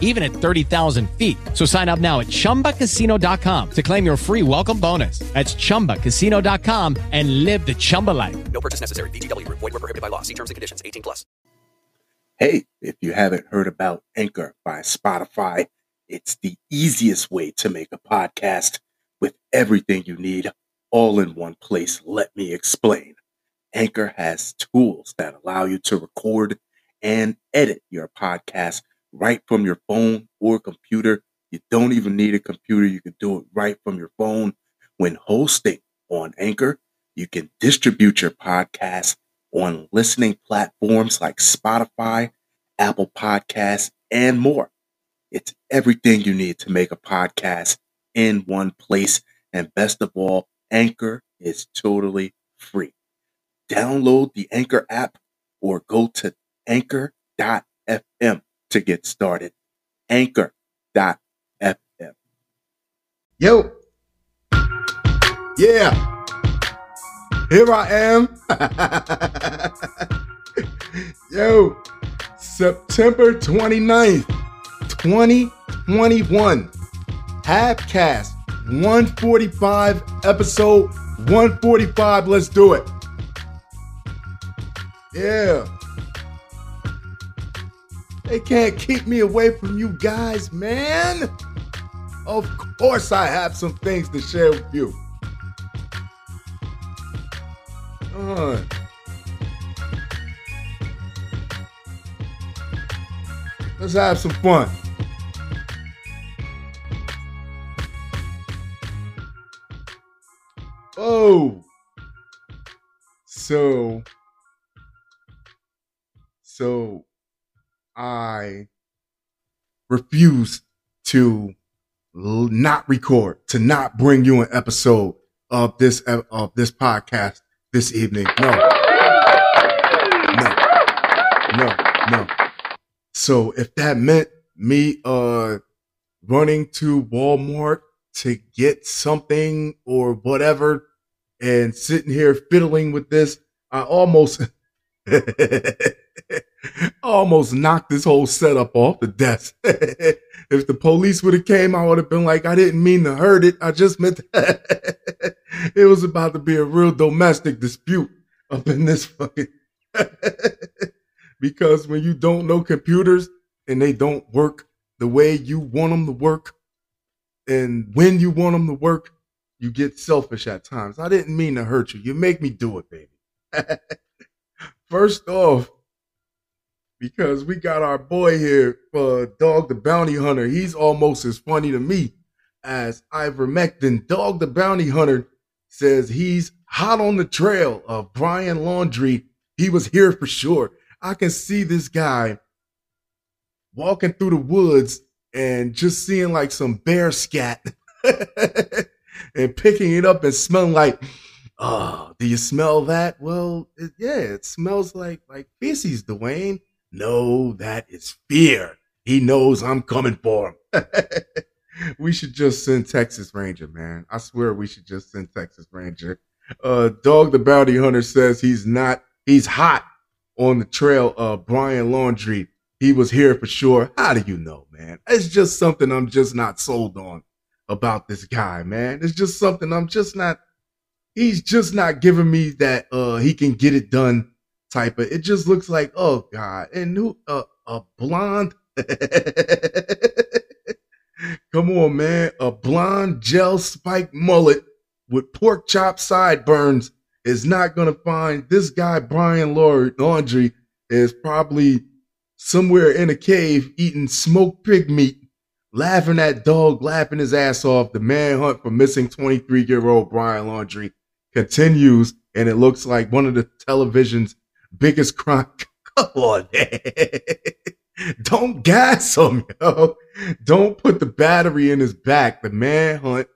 even at 30,000 feet. So sign up now at chumbacasino.com to claim your free welcome bonus. That's chumbacasino.com and live the Chumba life. No purchase necessary. VGW Group. Void were prohibited by law. See terms and conditions. 18 plus. Hey, if you haven't heard about Anchor by Spotify, it's the easiest way to make a podcast with everything you need all in one place. Let me explain. Anchor has tools that allow you to record and edit your podcast right from your phone or computer. You don't even need a computer. You can do it right from your phone. When hosting on Anchor, you can distribute your podcast on listening platforms like Spotify, Apple Podcasts, and more. It's everything you need to make a podcast in one place. And best of all, Anchor is totally free. Download the Anchor app or go to anchor.fm to get started. Anchor.fm. Yo. Yeah. Here I am. Yo. September 29th, 2021. Halfcast 145 episode 145. Let's do it. Yeah. They can't keep me away from you guys, man. Of course, I have some things to share with you. Uh, let's have some fun. Oh, so, so I refuse to not record, to not bring you an episode of this of this podcast this evening. No, no, no, no. So if that meant me uh running to Walmart to get something or whatever and sitting here fiddling with this, I almost almost knocked this whole setup off the desk. if the police would have came, I would have been like, I didn't mean to hurt it. I just meant that. it was about to be a real domestic dispute up in this fucking because when you don't know computers and they don't work the way you want them to work and when you want them to work, you get selfish at times. I didn't mean to hurt you. You make me do it, baby. First off, because we got our boy here, uh, Dog the Bounty Hunter. He's almost as funny to me as ivermectin. Dog the Bounty Hunter says he's hot on the trail of Brian Laundrie. He was here for sure. I can see this guy walking through the woods and just seeing like some bear scat and picking it up and smelling like, oh, do you smell that? Well, it, yeah, it smells like like feces, Duane. No, that is fear. He knows I'm coming for him. we should just send Texas Ranger, man. I swear we should just send Texas Ranger. Uh, Dog the Bounty Hunter says he's not, he's hot on the trail of Brian Laundrie. He was here for sure. How do you know, man? It's just something I'm just not sold on about this guy, man. It's just something I'm just not, he's just not giving me that, uh, he can get it done type of, it just looks like, oh God. And who, uh, a blonde, Come on, man. A blonde gel spike mullet with pork chop sideburns is not going to find this guy, Brian Laundrie, is probably somewhere in a cave eating smoked pig meat, laughing at dog, laughing his ass off. The manhunt for missing 23 year old Brian Laundrie continues, and it looks like one of the television's biggest crime. Come on, man. Don't gas him, yo. Don't put the battery in his back. The manhunt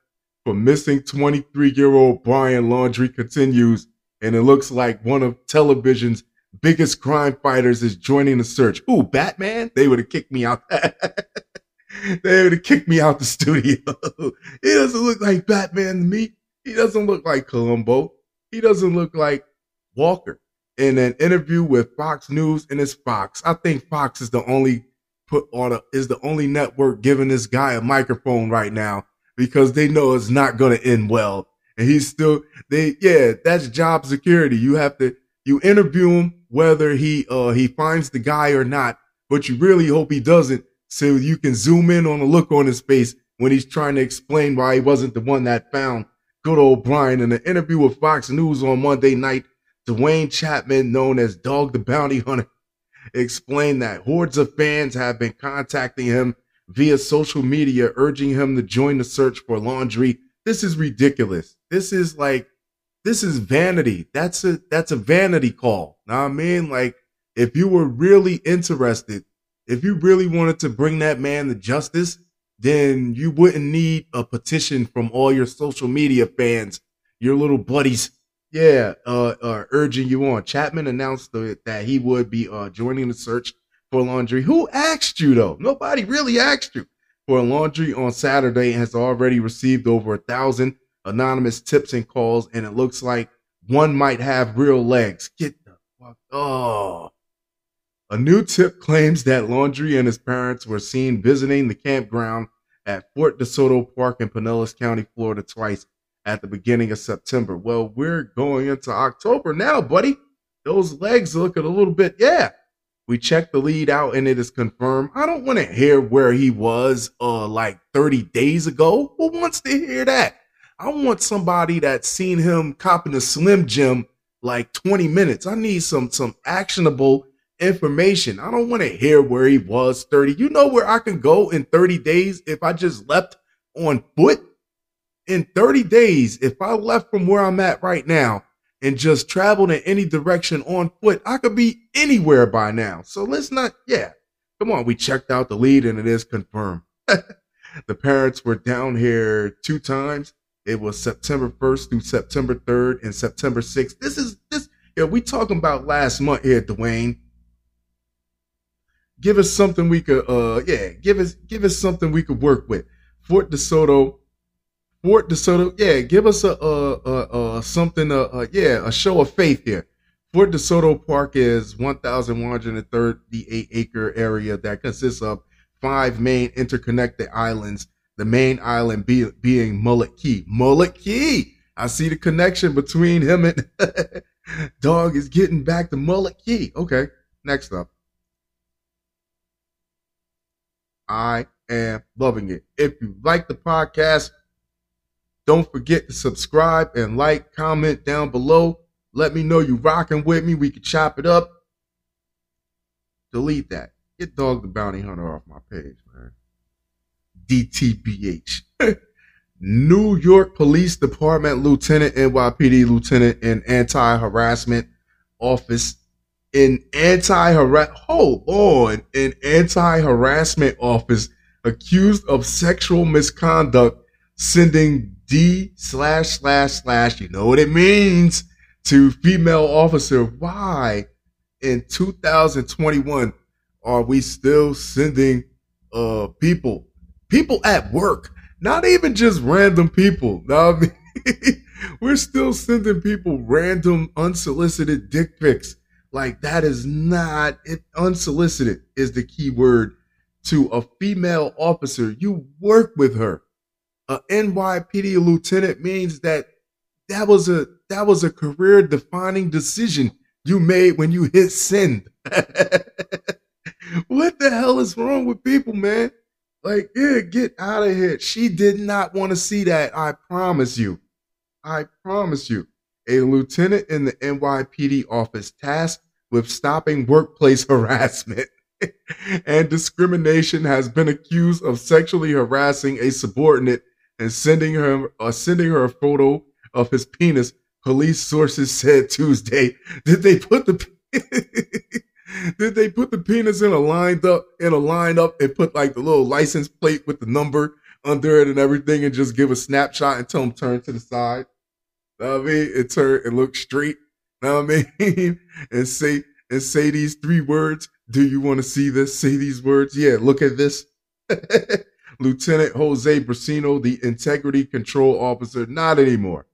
for missing 23 year old Brian Laundrie continues, and it looks like one of television's biggest crime fighters is joining the search. Ooh, Batman? They would have kicked me out. they would have kicked me out the studio. he doesn't look like Batman to me. He doesn't look like Columbo. He doesn't look like Walker. In an interview with Fox News, and it's Fox. I think Fox is the only put on a, is the only network giving this guy a microphone right now because they know it's not going to end well. And he's still they yeah, that's job security. You have to you interview him whether he uh he finds the guy or not, but you really hope he doesn't so you can zoom in on the look on his face when he's trying to explain why he wasn't the one that found good old Brian in an interview with Fox News on Monday night. Duane Chapman, known as Dog the Bounty Hunter, explained that hordes of fans have been contacting him via social media, urging him to join the search for Laundrie. This is ridiculous. This is like, this is vanity. That's a that's a vanity call. Now I mean, like, if you were really interested, if you really wanted to bring that man to justice, then you wouldn't need a petition from all your social media fans, your little buddies yeah, uh, uh, urging you on. Chapman announced the, that he would be uh, joining the search for Laundrie. Who asked you though? Nobody really asked you. For Laundrie on Saturday has already received over a thousand anonymous tips and calls, and it looks like one might have real legs. Get the fuck. Oh. A new tip claims that Laundrie and his parents were seen visiting the campground at Fort DeSoto Park in Pinellas County, Florida twice at the beginning of September. Well, we're going into October now, buddy. Those legs looking a little bit, yeah. We checked the lead out and it is confirmed. I don't want to hear where he was uh like 30 days ago. Who wants to hear that? I want somebody that's seen him copping a Slim Jim like 20 minutes. I need some some actionable information. I don't want to hear where he was 30. You know where I can go in 30 days if I just left on foot? In 30 days, if I left from where I'm at right now and just traveled in any direction on foot, I could be anywhere by now. So let's not, yeah. Come on, we checked out the lead and it is confirmed. the parents were down here two times. It was September 1st through September 3rd and September 6th. This is this, yeah, we talking about last month here, Duane. Give us something we could, uh, yeah, give us, give us something we could work with. Fort DeSoto Fort DeSoto, yeah, give us a, a, a, a something, a, a, yeah, a show of faith here. Fort DeSoto Park is 1,138 acre area that consists of five main interconnected islands. The main island be, being Mullet Key. Mullet Key. I see the connection between him and Dog is getting back to Mullet Key. Okay, next up. I am loving it. If you like the podcast, don't forget to subscribe and like, comment down below. Let me know you rocking with me. We can chop it up. Delete that. Get Dog the Bounty Hunter off my page, man. DTBH. New York Police Department Lieutenant, NYPD Lieutenant in Anti-Harassment Office in anti-harass hold on in anti-harassment office accused of sexual misconduct sending D slash slash slash, you know what it means to female officer. Why in 2021 are we still sending uh people, people at work, not even just random people. I mean, we're still sending people random unsolicited dick pics. Like that is not it. Unsolicited is the key word to a female officer. You work with her a NYPD lieutenant means that that was a that was a career defining decision you made when you hit send. what the hell is wrong with people, man? Like, yeah, get out of here. She did not want to see that. I promise you. I promise you. A lieutenant in the NYPD office tasked with stopping workplace harassment and discrimination has been accused of sexually harassing a subordinate and sending her uh, sending her a photo of his penis. Police sources said Tuesday. Did they put the did they put the penis in a lined up in a line up and put like the little license plate with the number under it and everything and just give a snapshot and tell him turn to the side? Know what I mean, it turned and look straight. Know what I mean? and say and say these three words. Do you want to see this? Say these words. Yeah, look at this. Lieutenant Jose Brasino, the integrity control officer, not anymore,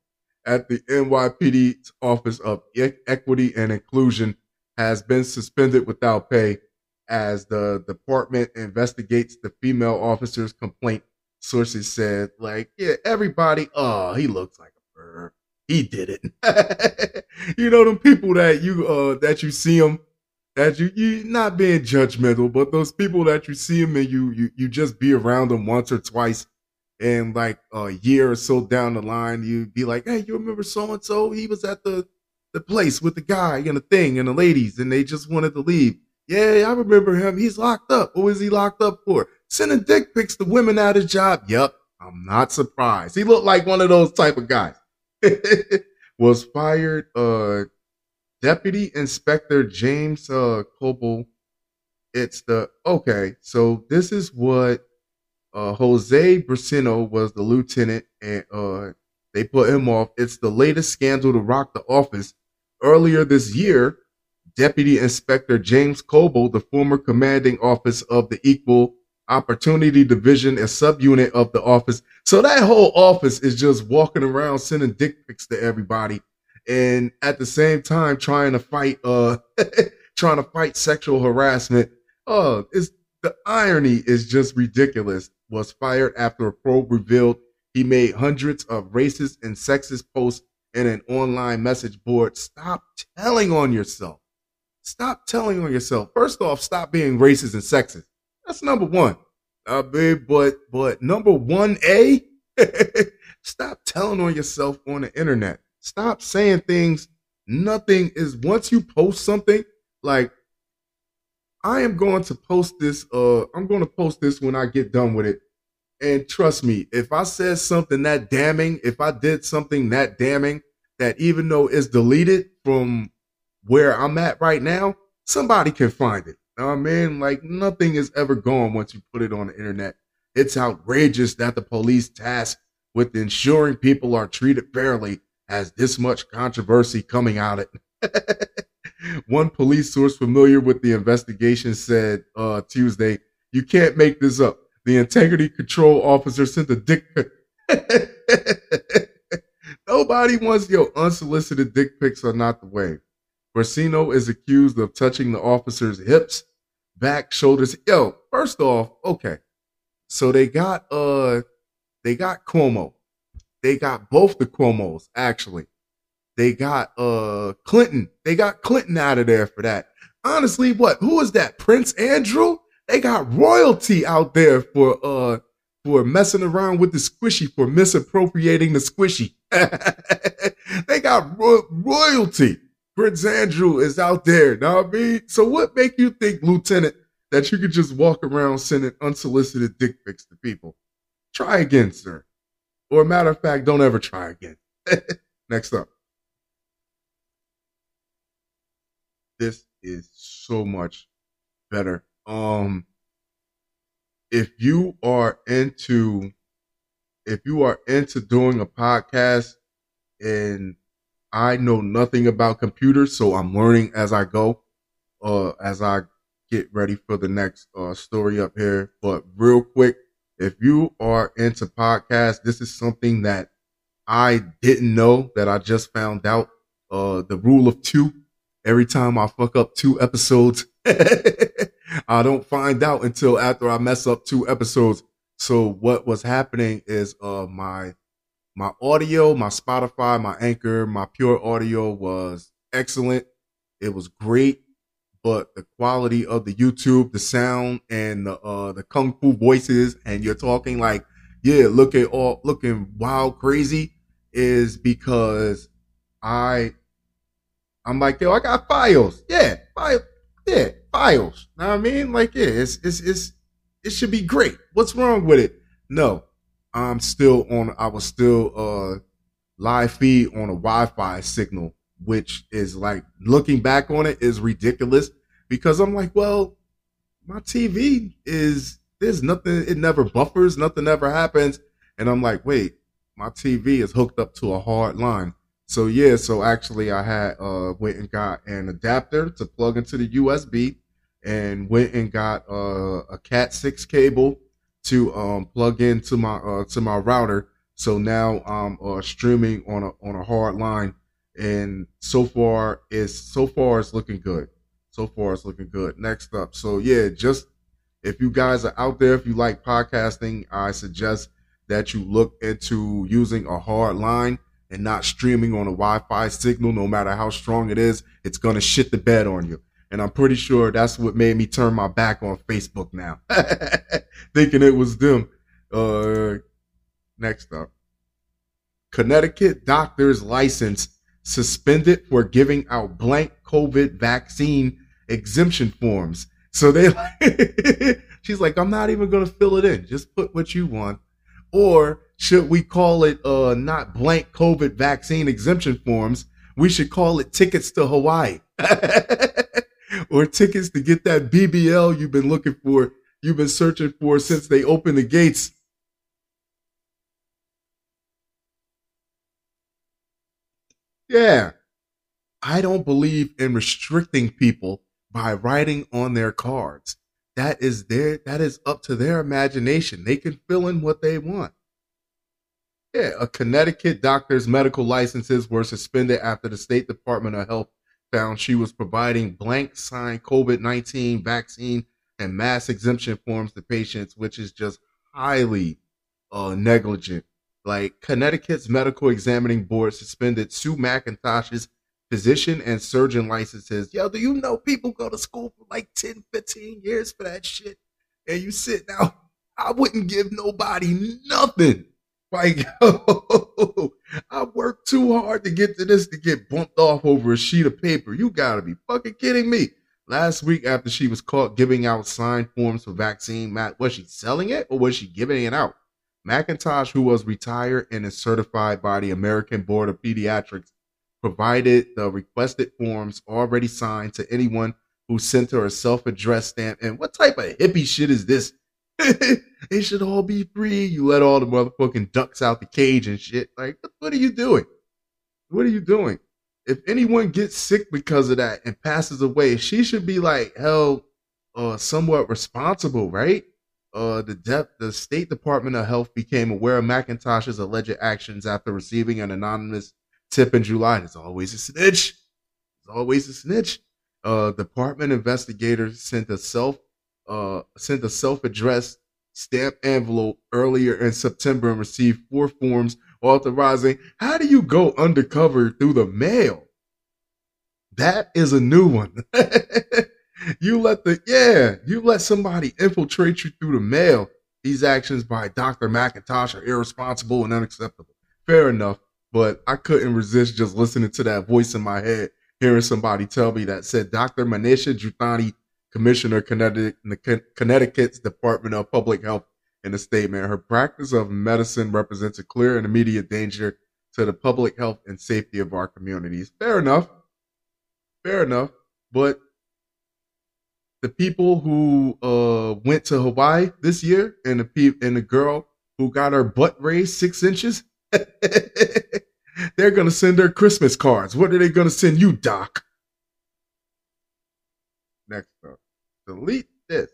at the NYPD Office of Equity and Inclusion, has been suspended without pay as the department investigates the female officer's complaint. Sources said, like, yeah, everybody, oh, he looks like a bird. He did it. you know them people that you uh that you see them that you you not being judgmental, but those people that you see them and you you you just be around them once or twice, and like a year or so down the line, you be like, hey, you remember so and so? He was at the the place with the guy and the thing and the ladies, and they just wanted to leave. Yeah, I remember him. He's locked up. What was he locked up for? Sending dick pics to women at his job. Yep, I'm not surprised. He looked like one of those type of guys. was fired. Uh, Deputy Inspector James uh, Kobel. It's the okay. So this is what uh, Jose Brasino was the lieutenant, and uh, they put him off. It's the latest scandal to rock the office. Earlier this year, Deputy Inspector James Kobel, the former commanding office of the Equal Opportunity Division, a subunit of the office. So that whole office is just walking around sending dick pics to everybody and at the same time trying to fight uh trying to fight sexual harassment. Oh, it's the irony is just ridiculous. Was fired after a probe revealed he made hundreds of racist and sexist posts in an online message board. Stop telling on yourself. Stop telling on yourself. First off, stop being racist and sexist. That's number one. Uh, babe, but but number one A, stop telling on yourself on the internet. Stop saying things. Nothing is once you post something like I am going to post this. Uh, I'm going to post this when I get done with it. And trust me, if I said something that damning, if I did something that damning, that even though it's deleted from where I'm at right now, somebody can find it. I mean, like nothing is ever gone once you put it on the internet. It's outrageous that the police tasked with ensuring people are treated fairly has this much controversy coming out of it. One police source familiar with the investigation said uh, Tuesday, "You can't make this up. The integrity control officer sent a dick. Nobody wants your unsolicited dick pics are not the way. Brasino is accused of touching the officer's hips, back, shoulders. Yo, first off, okay. So they got uh they got Cuomo. They got both the Cuomo's actually. They got uh Clinton. They got Clinton out of there for that. Honestly, what? Who is that? Prince Andrew? They got royalty out there for uh for messing around with the squishy, for misappropriating the squishy. they got ro- royalty. Prince Andrew is out there. Now I mean, so what make you think, Lieutenant, that you could just walk around sending unsolicited dick pics to people? Try again, sir. Or matter of fact, don't ever try again. Next up. This is so much better. Um if you are into if you are into doing a podcast and I know nothing about computers, so I'm learning as I go, uh, as I get ready for the next uh, story up here. But real quick, if you are into podcasts, this is something that I didn't know that I just found out. Uh, the rule of two. Every time I fuck up two episodes, I don't find out until after I mess up two episodes. So what was happening is, uh, my, my audio, my Spotify, my anchor, my pure audio was excellent. It was great but the quality of the YouTube, the sound and the uh the kung fu voices, and you're talking like, yeah, looking all looking wild crazy, is because I I'm like, yo, I got files. Yeah, file, yeah, files. Know what I mean? Like, yeah, it's it's it's it should be great. What's wrong with it? No. I'm still on I was still uh live feed on a Wi-Fi signal which is like looking back on it is ridiculous because I'm like, well, my TV is there's nothing, it never buffers, nothing ever happens. And I'm like, wait, my TV is hooked up to a hard line. So yeah, so actually I had uh went and got an adapter to plug into the USB and went and got uh, a cat 6 cable to um plug into my uh to my router. So now I'm uh streaming on a on a hard line and so far it's so far it's looking good. So far it's looking good. Next up. So yeah, just if you guys are out there, if you like podcasting, I suggest that you look into using a hard line and not streaming on a Wi-Fi signal, no matter how strong it is, it's gonna shit the bed on you. And I'm pretty sure that's what made me turn my back on Facebook now, thinking it was them. Uh, next up, Connecticut doctor's license suspended for giving out blank COVID vaccine exemption forms. So they, she's like, I'm not even gonna fill it in. Just put what you want. Or should we call it uh not blank COVID vaccine exemption forms? We should call it tickets to Hawaii. or tickets to get that BBL you've been looking for, you've been searching for since they opened the gates. Yeah. I don't believe in restricting people by writing on their cards. That is their that is up to their imagination. They can fill in what they want. Yeah, a Connecticut doctor's medical licenses were suspended after the State Department of Health found she was providing blank signed COVID 19 vaccine and mass exemption forms to patients, which is just highly uh, negligent. Like Connecticut's Medical Examining Board suspended Sue McIntosh's physician and surgeon licenses. Yo, do you know people go to school for like 10, 15 years for that shit? And you sit down, I wouldn't give nobody nothing like, I worked too hard to get to this to get bumped off over a sheet of paper. You gotta be fucking kidding me. Last week, after she was caught giving out signed forms for vaccine, Matt, was she selling it or was she giving it out? McIntosh, who was retired and is certified by the American Board of Pediatrics, provided the requested forms already signed to anyone who sent her a self-addressed stamp. And what type of hippie shit is this? they should all be free. You let all the motherfucking ducks out the cage and shit. Like, what are you doing? What are you doing? If anyone gets sick because of that and passes away, she should be like held uh, somewhat responsible, right? Uh, the de- the State Department of Health became aware of McIntosh's alleged actions after receiving an anonymous tip in July. There's always a snitch. There's always a snitch. Uh, department investigators sent a self uh, sent a self-addressed stamped envelope earlier in September and received four forms authorizing. How do you go undercover through the mail? That is a new one. you let the yeah, you let somebody infiltrate you through the mail. These actions by Dr. McIntosh are irresponsible and unacceptable. Fair enough, but I couldn't resist just listening to that voice in my head, hearing somebody tell me that said Dr. Manisha Juthani Commissioner Connecticut's Department of Public Health in a statement. Her practice of medicine represents a clear and immediate danger to the public health and safety of our communities. Fair enough. Fair enough. But the people who uh, went to Hawaii this year and the pe- and the girl who got her butt raised six inches, they're gonna send her Christmas cards. What are they gonna send you, Doc? Next up delete this.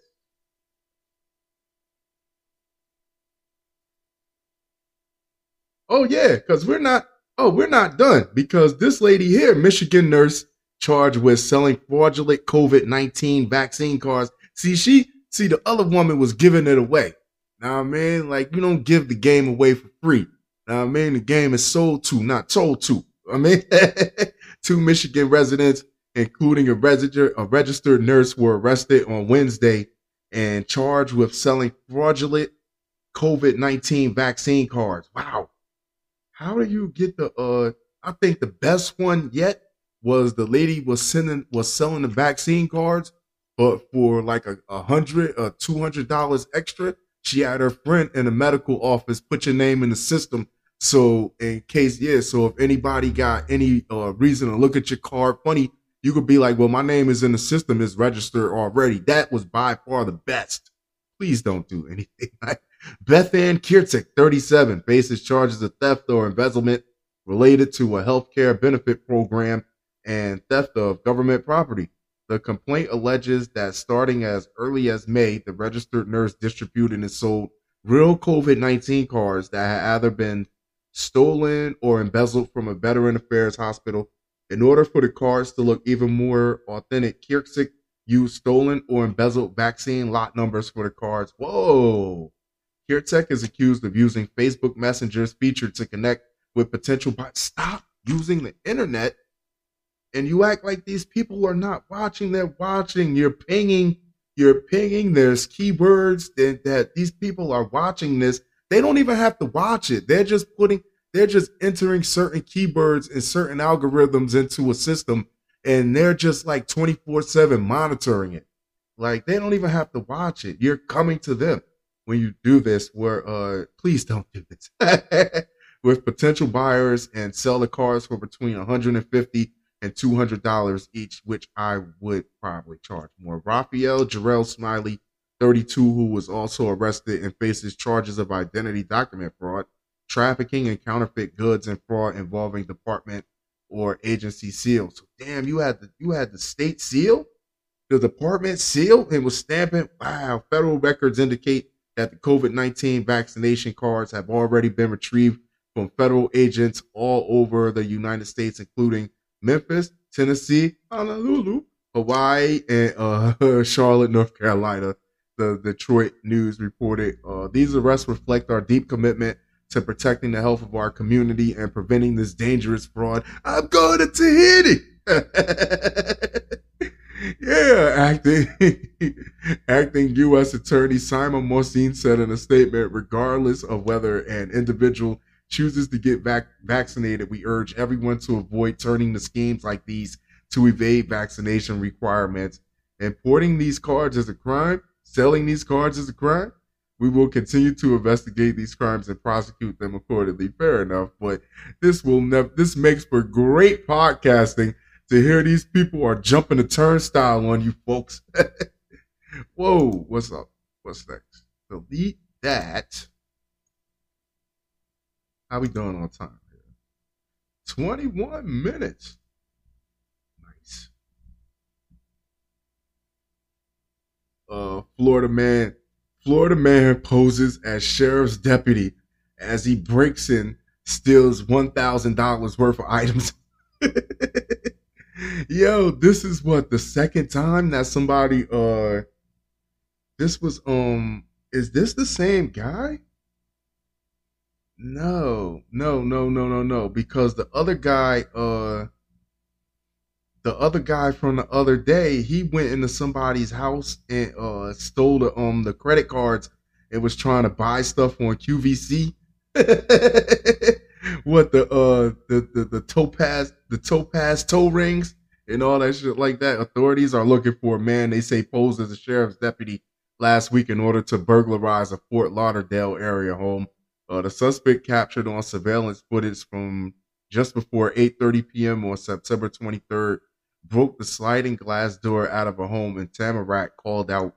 Oh yeah, because we're not. Oh, we're not done because this lady here, Michigan nurse, charged with selling fraudulent COVID nineteen vaccine cards. See, she see the other woman was giving it away. Now I mean, like you don't give the game away for free. Now I mean, the game is sold to, not told to. I mean, two Michigan residents including a, register, a registered nurse, were arrested on Wednesday and charged with selling fraudulent COVID 19 vaccine cards. Wow. How do you get the, uh, I think the best one yet was the lady was sending, was selling the vaccine cards, but for like a, a hundred or two hundred dollars extra, she had her friend in the medical office put your name in the system. So in case, yeah, so if anybody got any uh, reason to look at your card funny, you could be like, well, my name is in the system, is registered already. That was by far the best. Please don't do anything. Beth Ann Kirtik, 37, faces charges of theft or embezzlement related to a healthcare benefit program and theft of government property. The complaint alleges that starting as early as May, the registered nurse distributed and sold real COVID 19 cards that had either been stolen or embezzled from a Veteran Affairs hospital. In order for the cards to look even more authentic, Kirksik used stolen or embezzled vaccine lot numbers for the cards. Whoa! CareTech is accused of using Facebook Messenger's feature to connect with potential buyers. Stop using the internet and you act like these people are not watching. They're watching. You're pinging. You're pinging. There's keywords that, that these people are watching this. They don't even have to watch it. They're just putting, they're just entering certain keywords and certain algorithms into a system and they're just like 24 7 monitoring it. Like they don't even have to watch it. You're coming to them when you do this, where, uh, please don't do this with potential buyers and sell the cars for between 150 and $200 each, which I would probably charge more. Raphael Jarrell Smiley, 32, who was also arrested and faces charges of identity document fraud, trafficking and counterfeit goods and fraud involving department or agency seal. So damn, you had the you had the state seal, the department seal, and was stamping. Wow, federal records indicate that the COVID-19 vaccination cards have already been retrieved from federal agents all over the United States, including Memphis, Tennessee, Honolulu, Hawaii, and uh, Charlotte, North Carolina. The Detroit News reported uh, these arrests reflect our deep commitment to protecting the health of our community and preventing this dangerous fraud. I'm going to Tahiti. yeah, acting acting U.S. Attorney Saima Mohsin said in a statement, regardless of whether an individual chooses to get vac- vaccinated, we urge everyone to avoid turning to schemes like these to evade vaccination requirements. Importing these cards is a crime. Selling these cards is a crime. We will continue to investigate these crimes and prosecute them accordingly. Fair enough, but this will never. This makes for great podcasting to hear these people are jumping the turnstile on you folks. Whoa, what's up? What's next? Delete that. How we doing on time here? 21 minutes. Nice. Uh, Florida man, Florida man poses as sheriff's deputy as he breaks in, steals $1,000 worth of items. Yo, this is what the second time that somebody, uh, this was, um, is this the same guy? No, no, no, no, no, no. Because the other guy, uh, the other guy from the other day, he went into somebody's house and uh stole the um the credit cards and was trying to buy stuff on QVC. what the uh the, the the topaz the topaz toe rings and all that shit like that. Authorities are looking for a man they say posed as a sheriff's deputy last week in order to burglarize a Fort Lauderdale area home uh, the suspect captured on surveillance footage from just before 8:30 p.m. on September 23rd broke the sliding glass door out of a home in Tamarac. Called out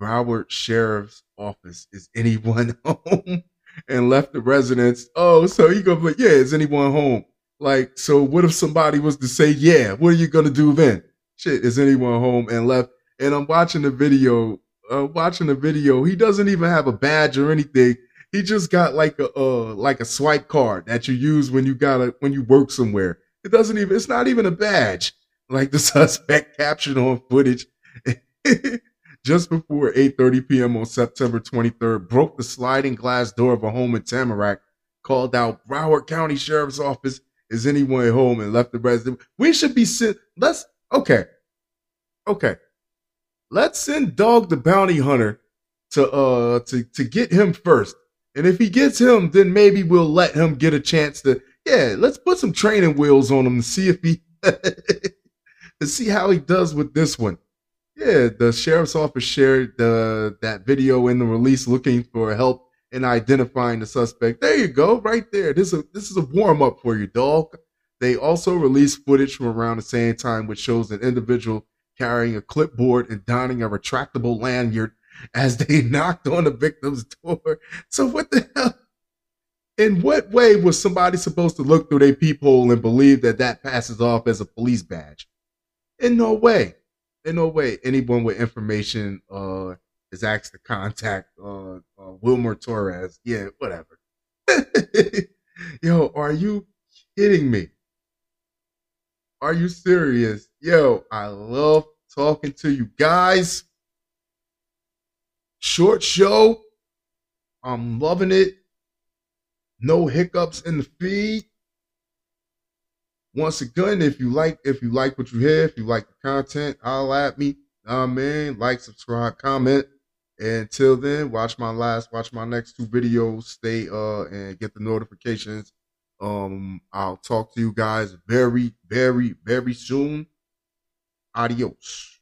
Broward Sheriff's Office. Is anyone home? and left the residence. Oh, so he go like, yeah, is anyone home? Like, so what if somebody was to say, yeah, what are you gonna do then? Shit, is anyone home? And left. And I'm watching the video. Uh, watching the video. He doesn't even have a badge or anything he just got like a uh, like a swipe card that you use when you gotta when you work somewhere. It doesn't even it's not even a badge. Like the suspect captured on footage just before 8:30 p.m. on September 23rd broke the sliding glass door of a home in Tamarac, called out Broward County Sheriff's Office. Is anyone home and left the resident? We should be sent. Let's okay, okay. Let's send Dog the Bounty Hunter to uh to to get him first and if he gets him, then maybe we'll let him get a chance to, yeah, let's put some training wheels on him to see if he, to see how he does with this one. Yeah, the sheriff's office shared the, that video in the release looking for help in identifying the suspect. There you go, right there. This is a, this is a warm up for you, dog. They also released footage from around the same time, which shows an individual carrying a clipboard and donning a retractable lanyard as they knocked on the victim's door. So what the hell? In what way was somebody supposed to look through their peephole and believe that that passes off as a police badge? In no way. In no way. Anyone with information uh, is asked to contact uh, uh, Wilmer Torres. Yeah, whatever. Yo, are you kidding me? Are you serious? Yo, I love talking to you guys. Short show. I'm loving it. No hiccups in the feed. Once again, if you like, if you like what you hear, if you like the content, holla at me. Nah, man, like, subscribe, comment. And until then, watch my last, watch my next two videos. Stay uh and get the notifications. Um, I'll talk to you guys very, very, very soon. Adios.